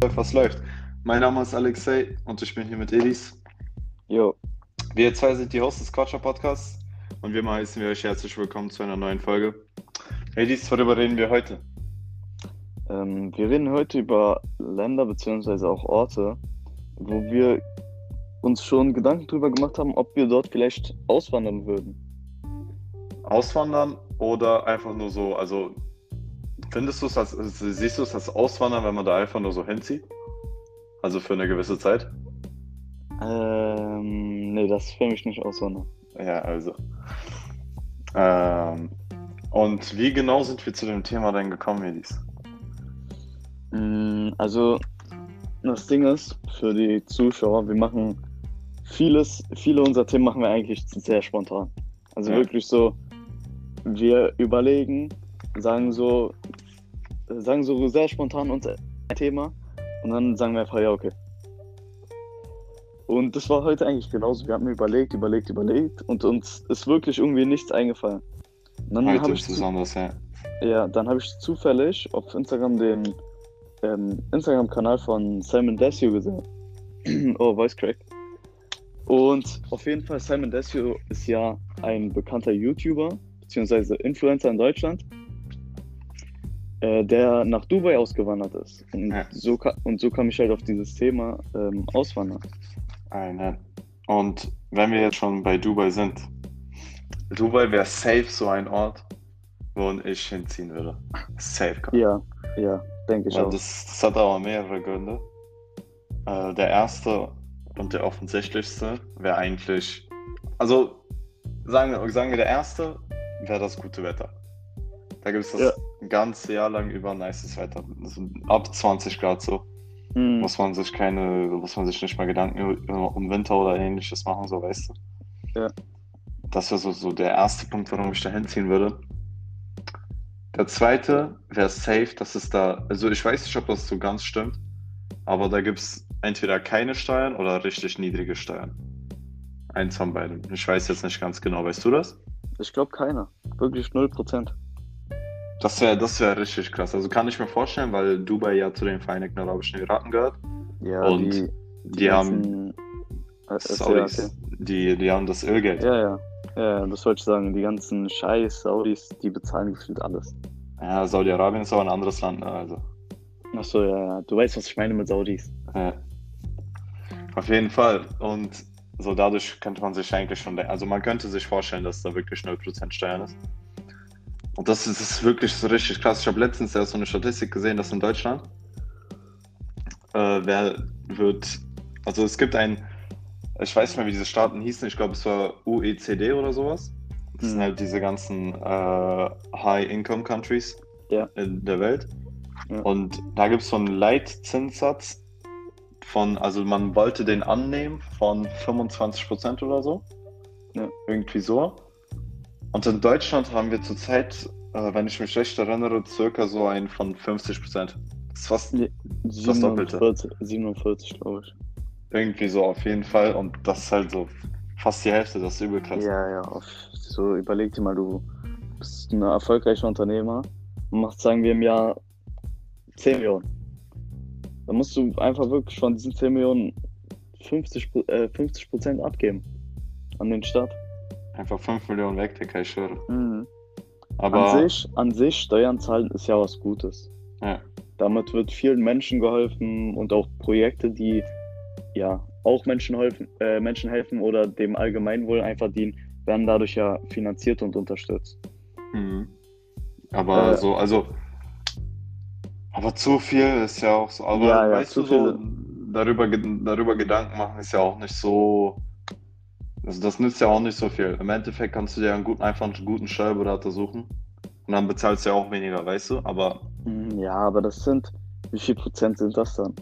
Was läuft? Mein Name ist Alexei und ich bin hier mit Edis. Jo, Wir zwei sind die Hosts des Quatscher Podcasts und wir heißen wir euch herzlich willkommen zu einer neuen Folge. Edis, worüber reden wir heute? ähm, wir reden heute über Länder beziehungsweise auch Orte, wo wir uns schon Gedanken drüber gemacht haben, ob wir dort vielleicht auswandern würden. Auswandern oder einfach nur so, also findest du es als, siehst du es als Auswandern, wenn man da einfach nur so hinzieht? Also für eine gewisse Zeit? Ähm, nee, das ist für mich nicht auswandern. Ja, also. Ähm, und wie genau sind wir zu dem Thema denn gekommen, Edis? Mm, Also, das Ding ist, für die Zuschauer, wir machen vieles, viele unserer Themen machen wir eigentlich sehr spontan. Also Ja. wirklich so, wir überlegen, sagen so, sagen so sehr spontan unser Thema und dann sagen wir einfach, ja, okay. Und das war heute eigentlich genauso. Wir haben überlegt, überlegt, überlegt und uns ist wirklich irgendwie nichts eingefallen. Und dann Heute habe ich besonders, ja. ja, dann habe ich zufällig auf Instagram den ähm, Instagram-Kanal von Simon Desue gesehen. oh, Voice Crack. Und auf jeden Fall, Simon Desue ist ja ein bekannter YouTuber, beziehungsweise Influencer in Deutschland, äh, der nach Dubai ausgewandert ist. Und, Ja. so, und so kam ich halt auf dieses Thema ähm, Auswandern. Eine. Und wenn wir jetzt schon bei Dubai sind, Dubai wäre safe so ein Ort, wo ich hinziehen würde. Safe. komm. Ja, ja, denke ich Weil auch. das, das hat aber mehrere Gründe. Äh, der erste und der offensichtlichste wäre eigentlich, also sagen, sagen wir, der erste wäre das gute Wetter. Da gibt es das Ja. ganze Jahr lang über nices Wetter. Also ab 20 Grad so. Hm, Muss man sich keine, muss man sich nicht mal Gedanken um Winter oder ähnliches machen, so weißt du. Ja. Das wäre so, so der erste Punkt, warum ich da hinziehen würde. Der zweite wäre safe, dass es da, also ich weiß nicht, ob das so ganz stimmt, aber da gibt es entweder keine Steuern oder richtig niedrige Steuern. Eins von beiden. Ich weiß jetzt nicht ganz genau, weißt du das? ich glaube keiner. Wirklich 0%. Das wäre das wär richtig krass. Also kann ich mir vorstellen, weil Dubai ja zu den Vereinigten Arabischen Emiraten gehört. Ja, Und die, Die, haben ganzen- äh, erzähl, Saudis, erzähl. die, die haben das Ölgeld. Ja, ja. Ja, das wollte ich sagen. Die ganzen Scheiß Saudis, die bezahlen gefühlt alles. Ja, Saudi-Arabien ist aber ein anderes Land, ne? Also, Achso, ja, ja. Du weißt, was ich meine mit Saudis. äh, auf jeden Fall. Und so dadurch könnte man sich eigentlich schon, also man könnte sich vorstellen, dass da wirklich 0% Steuern ist. Und das ist, ist wirklich so richtig krass. Ich habe letztens erst so eine Statistik gesehen, dass in Deutschland äh, wer wird, also es gibt ein, ich weiß nicht mehr, wie diese Staaten hießen, ich glaube, es war UECD oder sowas. Das sind Mhm. halt diese ganzen äh, High-Income-Countries Ja. in der Welt. Ja. Und da gibt es so einen Leitzinssatz von, also man wollte den annehmen von 25% oder so. Ja. Irgendwie so. Und in Deutschland haben wir zurzeit, äh, wenn ich mich recht erinnere, circa so einen von 50%. Das ist fast Nee, Das Doppelte. 47, 47 glaube ich. irgendwie so auf jeden Fall. Und das ist halt so fast die Hälfte, das ist übel krass. Ja, ja. Auf, so überleg dir mal, du bist ein erfolgreicher Unternehmer und machst, sagen wir, im Jahr 10 Millionen. Dann musst du einfach wirklich von diesen 10 Millionen 50, Pro- äh, 50 Prozent abgeben an den Staat. Einfach 5 Millionen weg, Digga, ich schwöre. Mhm. Aber an, sich, an sich Steuern zahlen ist ja was Gutes. Ja. Damit wird vielen Menschen geholfen und auch Projekte, die ja auch Menschen helfen, äh, Menschen helfen oder dem Allgemeinwohl einfach dienen, werden dadurch ja finanziert und unterstützt. Mhm. Aber Äh, so, also. Aber zu viel ist ja auch so. Aber Ja, ja, weißt du, so, darüber, darüber Gedanken machen ist ja auch nicht so. Also das nützt ja auch nicht so viel. Im Endeffekt kannst du dir einen guten, einfach einen guten Steuerberater suchen. Und dann bezahlst du ja auch weniger, weißt du? Aber Mhm, Ja, aber das sind, wie viel Prozent sind das dann?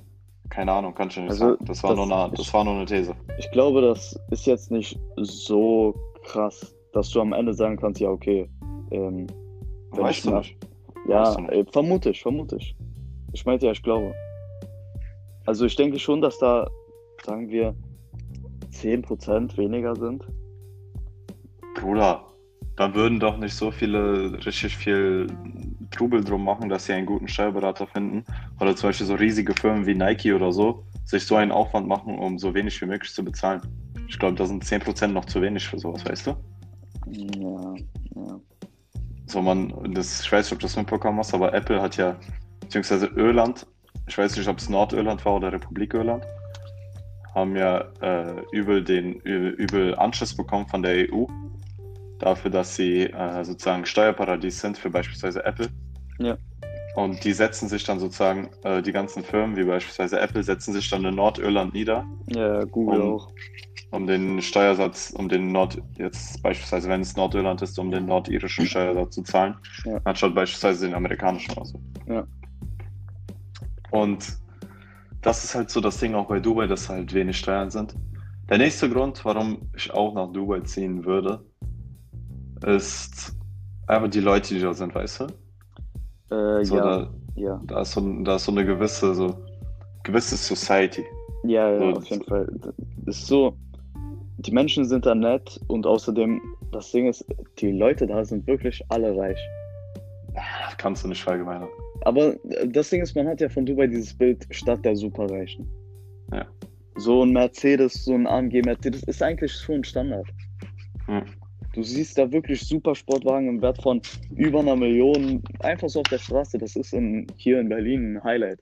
keine Ahnung, kannst du nicht Also, sagen. Das war, das- nur eine, das war nur eine These. Ich glaube, das ist jetzt nicht so krass, dass du am Ende sagen kannst, ja, okay. Ähm, Weißt ich du nicht. Ja, Weißt du nicht. äh, vermute ich, vermute ich. Ich meinte ja, ich glaube. Also ich denke schon, dass da, sagen wir, 10% weniger sind. Bruder, da würden doch nicht so viele richtig viel Trubel drum machen, dass sie einen guten Steuerberater finden. Oder zum Beispiel so riesige Firmen wie Nike oder so, sich so einen Aufwand machen, um so wenig wie möglich zu bezahlen. Ich glaube, da sind 10% noch zu wenig für sowas, weißt du? Ja, ja. So, man, das, ich weiß nicht, ob du das mitbekommen hast, aber Apple hat ja, beziehungsweise Irland, ich weiß nicht, ob es Nordirland war oder Republik Irland, haben ja äh, übel den übel Anschluss bekommen von der EU dafür, dass sie äh, sozusagen Steuerparadies sind für beispielsweise Apple. Ja. Und die setzen sich dann sozusagen, äh, die ganzen Firmen wie beispielsweise Apple setzen sich dann in Nordirland nieder. Ja, Google um, auch. Um den Steuersatz, um den Nord, jetzt beispielsweise, wenn es Nordirland ist, um den nordirischen Steuersatz zu zahlen, Ja. anstatt beispielsweise den amerikanischen oder so. Ja. Und das ist halt so das Ding auch bei Dubai, dass halt wenig Steuern sind. Der nächste Grund, warum ich auch nach Dubai ziehen würde, ist einfach die Leute, die da sind, weißt du? Äh, So, ja, da, ja. da, ist so, da ist so eine gewisse, so gewisse Society. Ja, ja, So, auf jeden Fall. Das ist so, die Menschen sind da nett und außerdem, das Ding ist, die Leute da sind wirklich alle reich. Das kannst du nicht verallgemeinern. Aber äh, das Ding ist, man hat ja von Dubai dieses Bild Stadt der Superreichen. Ja. So ein Mercedes, so ein AMG Mercedes ist eigentlich schon Standard. Hm. Du siehst da wirklich super Sportwagen im Wert von über einer Million einfach so auf der Straße. Das ist in, hier in Berlin ein Highlight.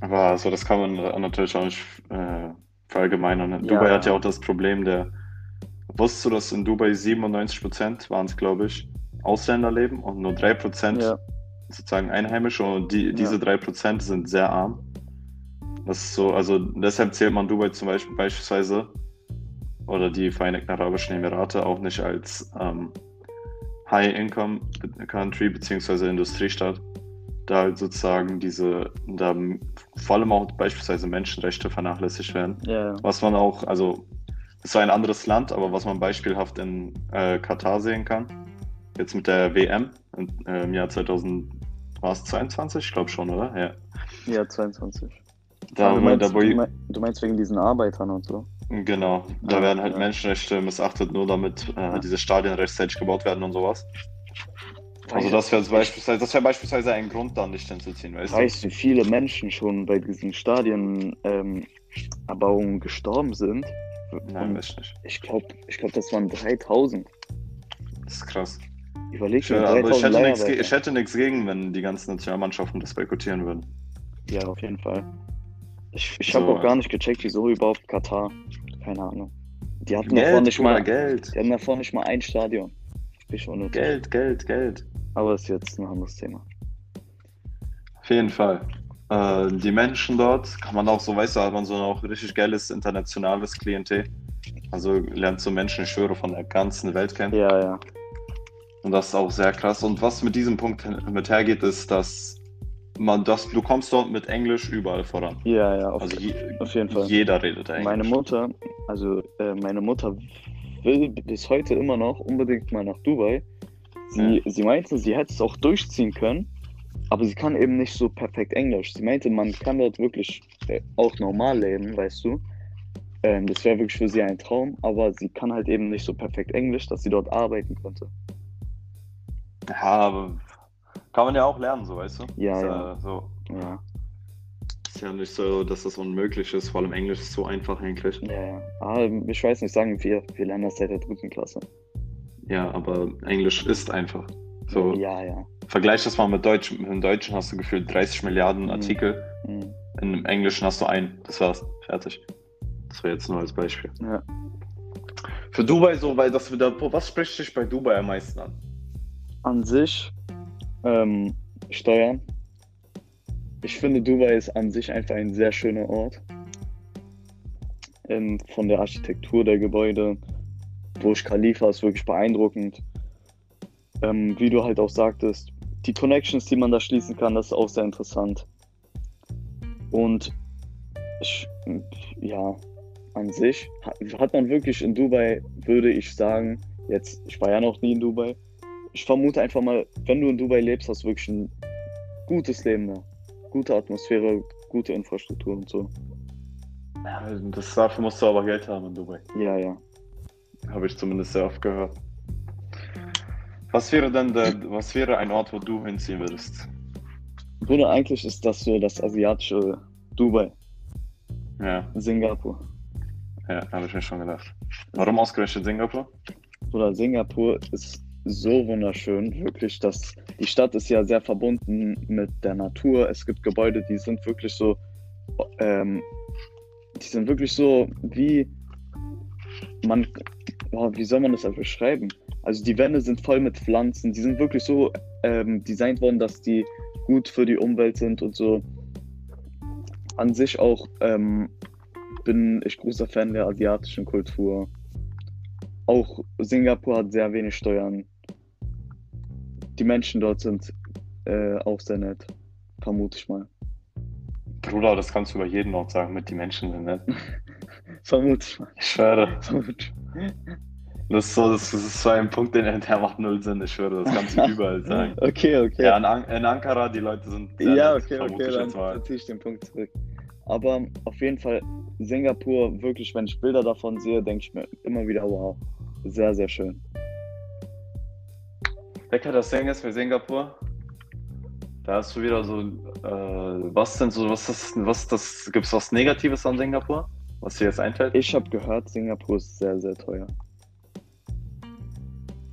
Aber also das kann man natürlich auch nicht äh, verallgemeinern. ne? Ja, Dubai ja. hat ja auch das Problem der. Wusstest du, dass in Dubai 97% waren es, glaube ich, Ausländer leben und nur 3% Ja, sozusagen Einheimische und die, diese 3% sind sehr arm. Das ist so, also deshalb zählt man Dubai zum Beispiel beispielsweise oder die Vereinigten Arabischen Emirate auch nicht als ähm, High-Income-Country beziehungsweise Industriestadt, da halt sozusagen diese, da vor allem auch beispielsweise Menschenrechte vernachlässigt werden. ja, ja. Was man auch, also ist zwar ein anderes Land, aber was man beispielhaft in äh, Katar sehen kann, jetzt mit der WM äh, im Jahr 2022, ich glaube schon, oder? Ja. ja 22. Da, du, wo- meinst, da, wo, du, mein- du meinst wegen diesen Arbeitern und so? genau, da Ja, werden halt ja. Menschenrechte missachtet, nur damit äh, diese Stadien rechtzeitig gebaut werden und sowas. Also Weißt- das wäre beispielsweise, das wäre beispielsweise ein Grund, da nicht hinzuziehen, weißt du? Weißt du, wie viele Menschen schon bei diesen Stadienerbauungen ähm, gestorben sind? Nein, weiß ich nicht. ich glaube, ich glaub, das waren 3000. Das ist krass. Überleg Ich, dir, aber ich 3000 hätte, nichts, ich hätte nichts gegen, wenn die ganzen Nationalmannschaften das boykottieren würden. Ja, auf jeden Fall. Ich, ich So, habe auch gar also- nicht gecheckt, wieso überhaupt Katar. Keine Ahnung. Die hatten davor nicht mal, Geld. die hatten davor nicht mal ein Stadion. Geld, Geld, Geld. Aber ist jetzt ein anderes Thema. Auf jeden Fall. Äh, die Menschen dort, kann man auch so, weißt du, hat man so auch richtig geiles internationales Klientel. Also lernt so Menschen, ich schwöre, von der ganzen Welt kennen. Ja, ja. Und das ist auch sehr krass. Und was mit diesem Punkt mit hergeht, ist, dass man das, du kommst dort mit Englisch überall voran. Ja, ja, auf, Also je, auf jeden Fall. jeder redet Englisch. Meine Mutter, also äh, meine Mutter will bis heute immer noch unbedingt mal nach Dubai. Sie, sie meinte, sie hätte es auch durchziehen können, aber sie kann eben nicht so perfekt Englisch. Sie meinte, man kann dort wirklich äh, auch normal leben, weißt du. Ähm, das wäre wirklich für sie ein Traum, aber sie kann halt eben nicht so perfekt Englisch, dass sie dort arbeiten könnte. Ja, aber kann man ja auch lernen, so weißt du? Ja, ist ja. so, Ja, ist ja nicht so, dass das unmöglich ist. Vor allem Englisch ist so einfach eigentlich. ja, ja. Ah, ich weiß nicht, sagen wir, wir lernen das seit der dritten Klasse. Ja, aber Englisch ist einfach. So, Ja, ja. vergleich das mal mit Deutsch. Im Deutschen hast du gefühlt 30 Milliarden Mhm. Artikel. Mhm. Im Englischen hast du einen. Das war's. Fertig. Das war jetzt nur als Beispiel. Ja. Für Dubai so, weil das wieder. Was spricht dich bei Dubai am meisten an? An sich ähm, Steuern. Ich finde, Dubai ist an sich einfach ein sehr schöner Ort. Ähm, von der Architektur der Gebäude. Burj Khalifa ist wirklich beeindruckend. Ähm, wie du halt auch sagtest, die Connections, die man da schließen kann, das ist auch sehr interessant. Und ich, ja, an sich hat, man wirklich in Dubai, würde ich sagen, jetzt, ich war ja noch nie in Dubai, ich vermute einfach mal, wenn du in Dubai lebst, hast du wirklich ein gutes Leben da. Gute Atmosphäre, gute Infrastruktur und so. Ja, das, dafür musst du aber Geld haben in Dubai. Ja, ja. Habe ich zumindest sehr oft gehört. Was wäre denn der, was wäre ein Ort, wo du hinziehen würdest? Bruder, eigentlich ist das so das asiatische Dubai, Ja, Singapur. ja, habe ich mir schon gedacht. Warum ausgerechnet Singapur? Bruder, Singapur ist so wunderschön, wirklich. Das, die Stadt ist ja sehr verbunden mit der Natur. Es gibt Gebäude, die sind wirklich so, ähm, die sind wirklich so wie man, boah, wie soll man das beschreiben? Also die Wände sind voll mit Pflanzen. Die sind wirklich so ähm, designt worden, dass die gut für die Umwelt sind und so. An sich auch ähm, bin ich großer Fan der asiatischen Kultur. Auch Singapur hat sehr wenig Steuern. Die Menschen dort sind äh, auch sehr nett, vermute ich mal. Bruder, das kannst du über jeden Ort sagen, mit die Menschen sind nett. Vermute ich mal. Ich schwöre. Vermute Das ist so, das ist so ein Punkt, der, der macht null Sinn. Ich schwöre, das kannst du überall sagen. Okay, okay. Ja, in, An in Ankara, die Leute sind sehr Ja, nett, okay, okay, dann ziehe ich den Punkt zurück. Aber auf jeden Fall, Singapur, wirklich, wenn ich Bilder davon sehe, denke ich mir immer wieder, wow, sehr, sehr schön. Becker, das Ding ist für Singapur. Da hast du wieder so, äh, was sind so, was ist, was das, gibt's was Negatives an Singapur? Was dir jetzt einfällt? Ich habe gehört, Singapur ist sehr, sehr teuer.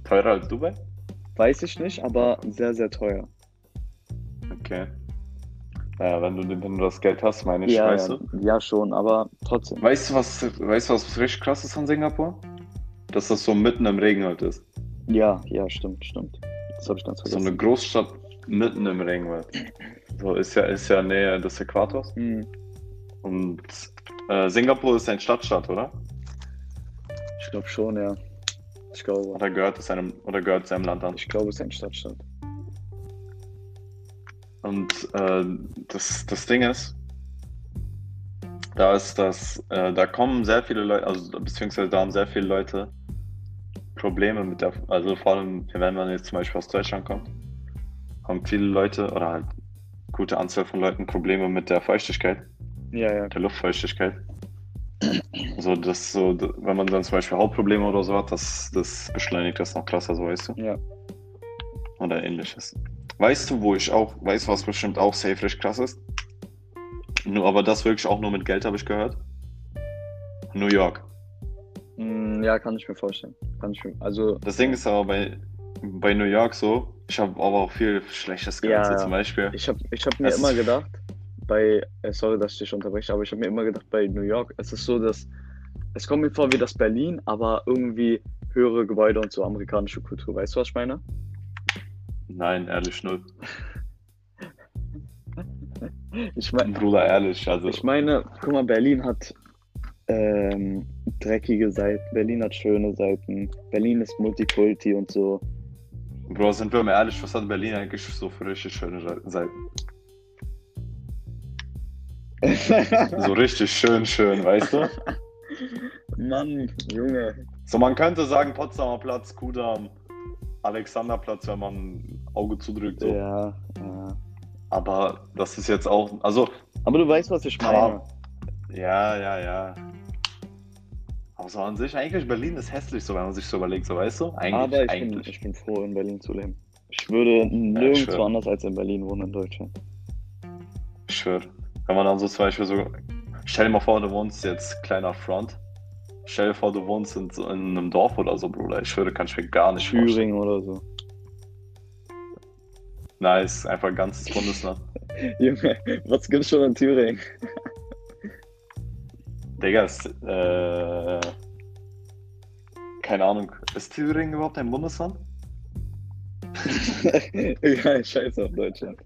Teurer als Dubai? Weiß ich nicht, aber sehr, sehr teuer. Okay. Ja, wenn du, wenn du das Geld hast, meine ich, ja, weißt ja, du? ja, schon, aber trotzdem. Weißt du, was, weißt du, was richtig krass ist an Singapur? Dass das so mitten im Regenwald ist. Ja, ja, stimmt, stimmt. Das habe ich ganz So vergessen. eine Großstadt mitten im Regenwald. So ist ja, ist ja näher des Äquators. Hm, Und äh, Singapur ist ein Stadtstaat, oder? ich glaube schon, ja. Ich glaube. Oder gehört es einem, oder gehört es einem Land an? Ich glaube, es ist ein Stadtstaat. Und äh, das, das Ding ist, da ist das, äh, da kommen sehr viele Leute, also beziehungsweise da haben sehr viele Leute Probleme mit der, also vor allem, wenn man jetzt zum Beispiel aus Deutschland kommt, haben viele Leute oder halt gute Anzahl von Leuten Probleme mit der Feuchtigkeit, Ja, ja. der Luftfeuchtigkeit. Also das so, wenn man dann zum Beispiel Hautprobleme oder so hat, das, das beschleunigt das noch krasser, so weißt du. Ja. Oder ähnliches. Weißt du, wo ich auch, weißt du, was bestimmt auch safe krass ist? Nur, aber das wirklich auch nur mit Geld, habe ich gehört. New York. Hm, ja, kann ich mir vorstellen. Kann ich mir, also, Das Ding ist aber bei, bei New York so, ich habe aber auch viel Schlechtes gehört. Ja, zum Beispiel. ich habe ich hab mir Es immer gedacht, bei, äh, sorry, dass ich dich unterbreche, aber ich habe mir immer gedacht, bei New York, es ist so, dass, es kommt mir vor wie das Berlin, aber irgendwie höhere Gebäude und so amerikanische Kultur. Weißt du, was ich meine? Nein, ehrlich, null. Ich meine, Bruder, ehrlich. Also, Ich meine, guck mal, Berlin hat ähm, dreckige Seiten, Berlin hat schöne Seiten, Berlin ist Multikulti und so. Bro, sind wir mal ehrlich, was hat Berlin eigentlich so für richtig schöne Seiten? So richtig schön, schön, weißt du? Mann, Junge. So, man könnte sagen Potsdamer Platz, Kudamm, Alexanderplatz, wenn man ein Auge zudrückt. So. Ja, ja. Aber das ist jetzt auch, also, Aber du weißt, was ich meine. Ja, ja, ja. Aber so an sich, eigentlich Berlin ist hässlich, so wenn man sich so überlegt, so weißt du? Eigentlich, Aber ich bin, eigentlich. ich bin froh, in Berlin zu leben. Ich würde nirgendwo schwör. anders als in Berlin wohnen in Deutschland. Ich schwöre. Wenn man dann so zum Beispiel so, stell dir mal vor, du wohnst jetzt kleiner Front. Stell dir vor, du wohnst in, in einem Dorf oder so, Bruder. Ich schwöre, kann ich mir gar nicht vorstellen. Thüringen oder so. Nice, einfach ein ganzes Bundesland. Junge, was gibt's schon in Thüringen? Digga, ist, äh, keine Ahnung, ist Thüringen überhaupt ein Bundesland? Egal, scheiße auf Deutschland.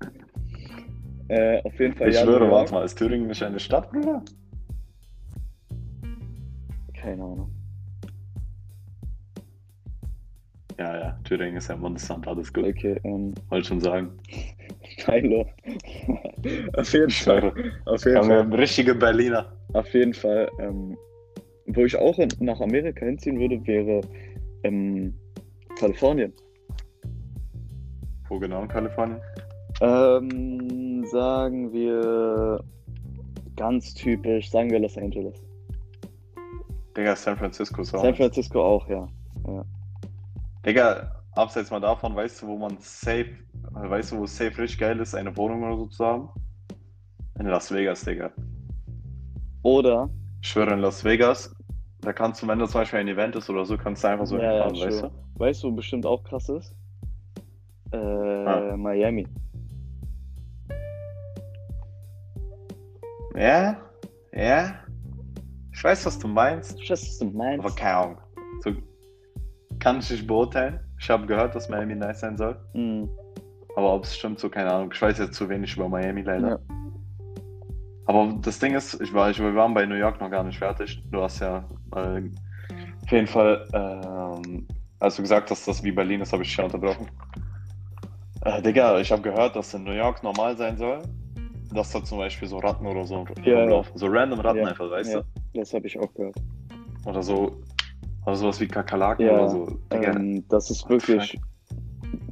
Äh, auf jeden Fall, Ich ja, schwöre, warte mal, ist Thüringen nicht eine Stadt, Bruder? Keine Ahnung. Ja, ja, Thüringen ist ja ein Bundesland, alles gut. Okay, ähm, Wollte schon sagen. Milo. auf jeden Fall. Auf jeden Fall. Junge, richtige Berliner. Auf jeden Fall. Ähm, wo ich auch in, nach Amerika hinziehen würde, wäre ähm, Kalifornien. Wo genau in Kalifornien? Ähm, sagen wir ganz typisch, sagen wir Los Angeles. Digga, San Francisco ist auch. San. Francisco auch, ja. Digga, abseits mal davon, weißt du, wo man safe, weißt du, wo es safe richtig geil ist, eine Wohnung oder so zu haben? In Las Vegas, Digga. Oder, Ich schwöre, in Las Vegas, da kannst du, wenn da zum Beispiel ein Event ist oder so, kannst du einfach so ja, ja, hinfahren, weißt sure. du? weißt du, wo bestimmt auch krass ist? Äh, Ah. Miami. Ja, ja. Ich weiß, was du meinst, Ich weiß, was du meinst. aber keine Ahnung. So, kann ich nicht beurteilen. Ich habe gehört, dass Miami nice sein soll. Mhm. Aber ob es stimmt, so keine Ahnung. Ich weiß jetzt zu wenig über Miami leider. Ja. Aber das Ding ist, ich war, ich, wir waren bei New York noch gar nicht fertig. Du hast ja äh, auf jeden Fall, ähm, als du gesagt hast, dass wie Berlin ist, habe ich dich ja unterbrochen. Äh, Digga, ich habe gehört, dass in New York normal sein soll, dass da zum Beispiel so Ratten oder so Ja, rumlaufen. So random Ratten Ja, einfach, weißt ja. Das habe ich auch gehört. du? Oder so, oder sowas wie Kakerlaken Ja, oder so. Digga, Ähm, das ist wirklich,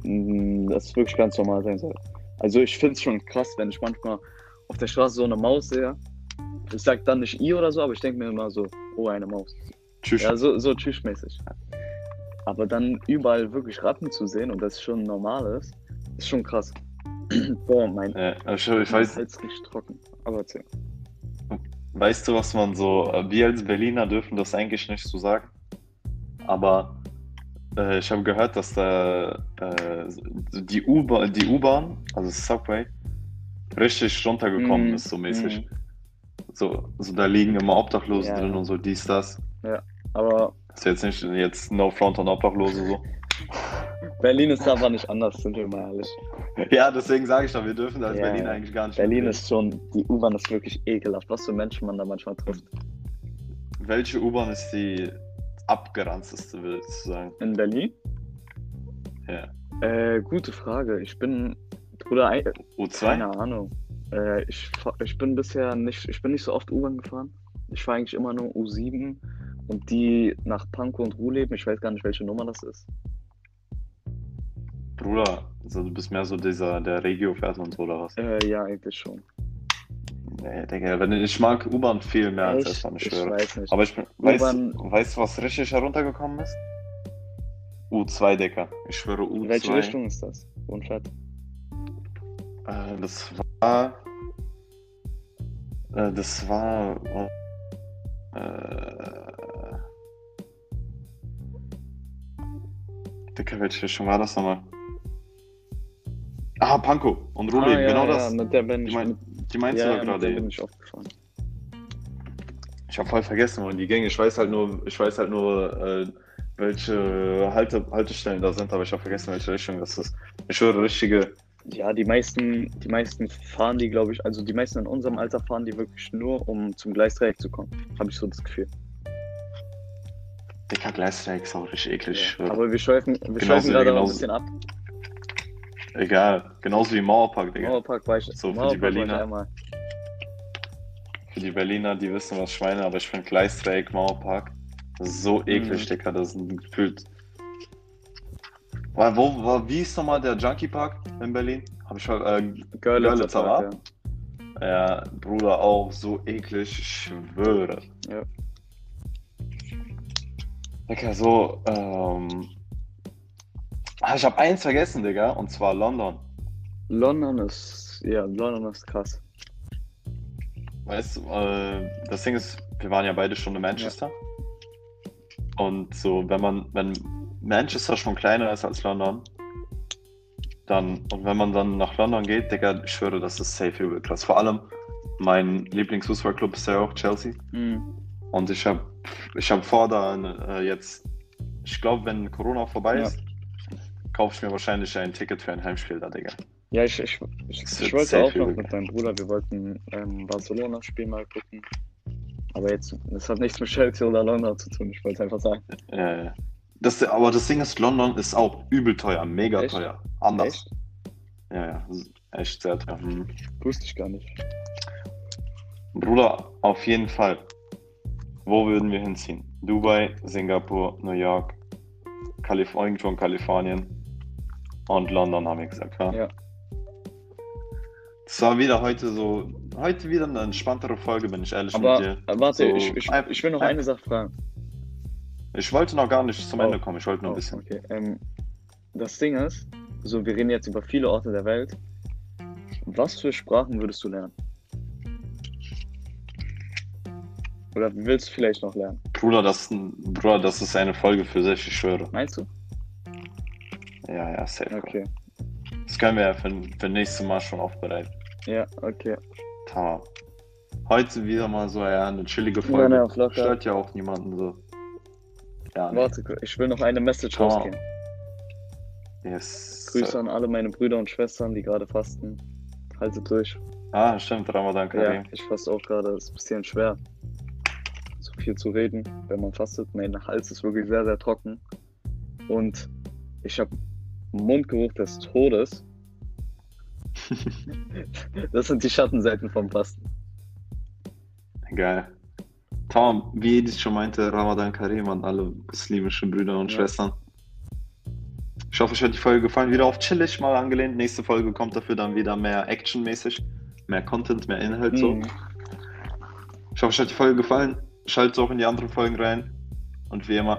mh, das ist wirklich ganz normal sein soll. Also ich finde es schon krass, wenn ich manchmal auf der Straße so eine Maus sehe. Ich sag dann nicht i oder so, aber ich denke mir immer so, oh, eine Maus. tschüss. Ja, so, so tschüssmäßig. Aber dann überall wirklich Ratten zu sehen und das schon normal ist, ist schon krass. Boah, mein Ja, ich, weiß, Hals riecht trocken. Aber erzähl. Weißt du, was man so, äh, wir als Berliner dürfen das eigentlich nicht so sagen, aber äh, ich habe gehört, dass da äh, U-Bahn, die U-Bahn, also Subway, richtig runtergekommen Mhm, ist, so mäßig. mhm. So, so da liegen immer Obdachlose Ja. drin und so dies, das. Aber Das ist jetzt nicht jetzt No Front an Obdachlose so. Berlin ist aber nicht anders, sind wir mal ehrlich. Ja, deswegen sage ich doch, wir dürfen da als Ja, Berlin ja. eigentlich gar nicht. Berlin ist schon, die U-Bahn ist wirklich ekelhaft, was für Menschen man da manchmal trifft. Welche U-Bahn ist die abgeranzteste, würdest du sagen? In Berlin? Ja. Äh, gute Frage. Ich bin, Bruder, ei- U2? keine Ahnung. Äh, ich, ich bin bisher nicht, ich bin nicht so oft U-Bahn gefahren. Ich fahre eigentlich immer nur U7 und die nach Pankow und Ruhr leben. Ich weiß gar nicht, welche Nummer das ist. Bruder, also du bist mehr so dieser, der Regio fährt und so oder was? Äh, ja, eigentlich schon. Nee, Digga, wenn, ich mag U-Bahn viel mehr als Echt? S-Bahn, ich Ich schwöre. weiß nicht. Aber ich bin, weißt, du, was richtig heruntergekommen ist? U2, Digga. Ich schwöre, U2. In welche Richtung ist das? Wohnstadt? Äh, das war. Äh, das war. Äh, Digga, welche Richtung war das nochmal? Ah, Pankow und Rudi, Ah, ja, genau ja, das. mit der bin Die, ich, mein, die meinst ja, du ja, gerade. bin ich. Ich habe voll vergessen, Mann, die Gänge. Ich weiß halt nur, ich weiß halt nur, äh, welche Halte, Haltestellen da sind, aber ich habe vergessen, welche Richtung das ist. Ich höre richtige. Ja, die meisten, die meisten fahren die, glaube ich, also die meisten in unserem Alter fahren die wirklich nur, um zum Gleisdreieck zu kommen. Habe ich so das Gefühl. Dicker Gleisdreieck ist auch richtig eklig. schwöre. Aber wir schweifen, wir Genauso- schweifen gerade noch ein bisschen ab. Egal. Genauso wie Mauerpark, Digga. Mauerpark war ich, So, für die Mauerpark war ich Berliner. Für die Berliner, die wissen, was Schweine, aber ich finde Gleisdreieck, Mauerpark, so eklig, Mhm. Digga. Das ist gefühlt. Wo, wo, wo, wie ist nochmal der Junkie Park in Berlin? Hab ich äh, Görlitzer Park, wa? ja, Bruder, auch so eklig, ich schwöre. Ja. Digga, so, ähm. Ah, ich habe eins vergessen, Digga, und zwar London. ja. London ist, ja, London ist krass. Weißt du, äh, das Ding ist, wir waren ja beide schon in Manchester. Und so, wenn man, wenn Manchester schon kleiner ist als London, dann, und wenn man dann nach London geht, Digga, ich schwöre, das ist safe übel krass. Vor allem, mein Lieblingsfußballclub ist ja auch Chelsea. Mhm. Und ich habe ich hab vor, da äh, jetzt, ich glaube, wenn Corona vorbei Ja. ist, kaufe ich mir wahrscheinlich ein Ticket für ein Heimspiel da, Digga. Ja, ich, ich, ich, ich wollte auch noch mit meinem Bruder, wir wollten ähm, Barcelona-Spiel mal gucken. Aber jetzt, das hat nichts mit Chelsea oder London zu tun, ich wollte einfach sagen. Ja, ja. Das, aber das Ding ist, London ist auch übel teuer, mega Echt? teuer. Anders. Echt? Ja, ja, echt sehr teuer. Hm. Wusste ich gar nicht. Bruder, auf jeden Fall. Wo würden wir hinziehen? Dubai, Singapur, New York, Kalif irgendwo in Kalifornien und London, haben wir gesagt, ja? Ja. Es war wieder heute so, heute wieder eine entspanntere Folge, bin ich ehrlich Aber mit dir. äh, warte, So, ich, ich, ich will noch ein- eine Sache fragen. Ich wollte noch gar nicht zum Oh. Ende kommen, ich wollte nur Oh, ein bisschen. okay. Ähm, das Ding ist, so wir reden jetzt über viele Orte der Welt. Was für Sprachen würdest du lernen? Oder willst du vielleicht noch lernen? Bruder, das, Bruder, das ist eine Folge für sich, ich schwöre. Meinst du? Ja, ja, safe. Okay. Das können wir ja für, für nächstes Mal schon aufbereiten. Ja, okay. Tamam. Heute wieder mal so ja, eine chillige Folge. Ja, locker. Stört ja auch niemanden so. Ja, nee. Warte, ich will noch eine Message Schau mal. rausgehen. Yes. Grüße an alle meine Brüder und Schwestern, die gerade fasten. Haltet durch. Ah, stimmt, Ramadan Ja, Karim. ich faste auch gerade. Es ist ein bisschen schwer, so viel zu reden, wenn man fastet. Mein Hals ist wirklich sehr, sehr trocken. Und ich habe Mundgeruch des Todes. Das sind die Schattenseiten vom Fasten. Geil. Tom, wie Edith schon meinte, Ramadan Karim an alle muslimischen Brüder und Ja. Schwestern. Ich hoffe, euch hat die Folge gefallen. Wieder auf chillig mal angelehnt. Nächste Folge kommt dafür dann wieder mehr actionmäßig. Mehr Content, mehr Inhalt so. Mhm. Ich hoffe, euch hat die Folge gefallen. Schaltet auch in die anderen Folgen rein. Und wie immer,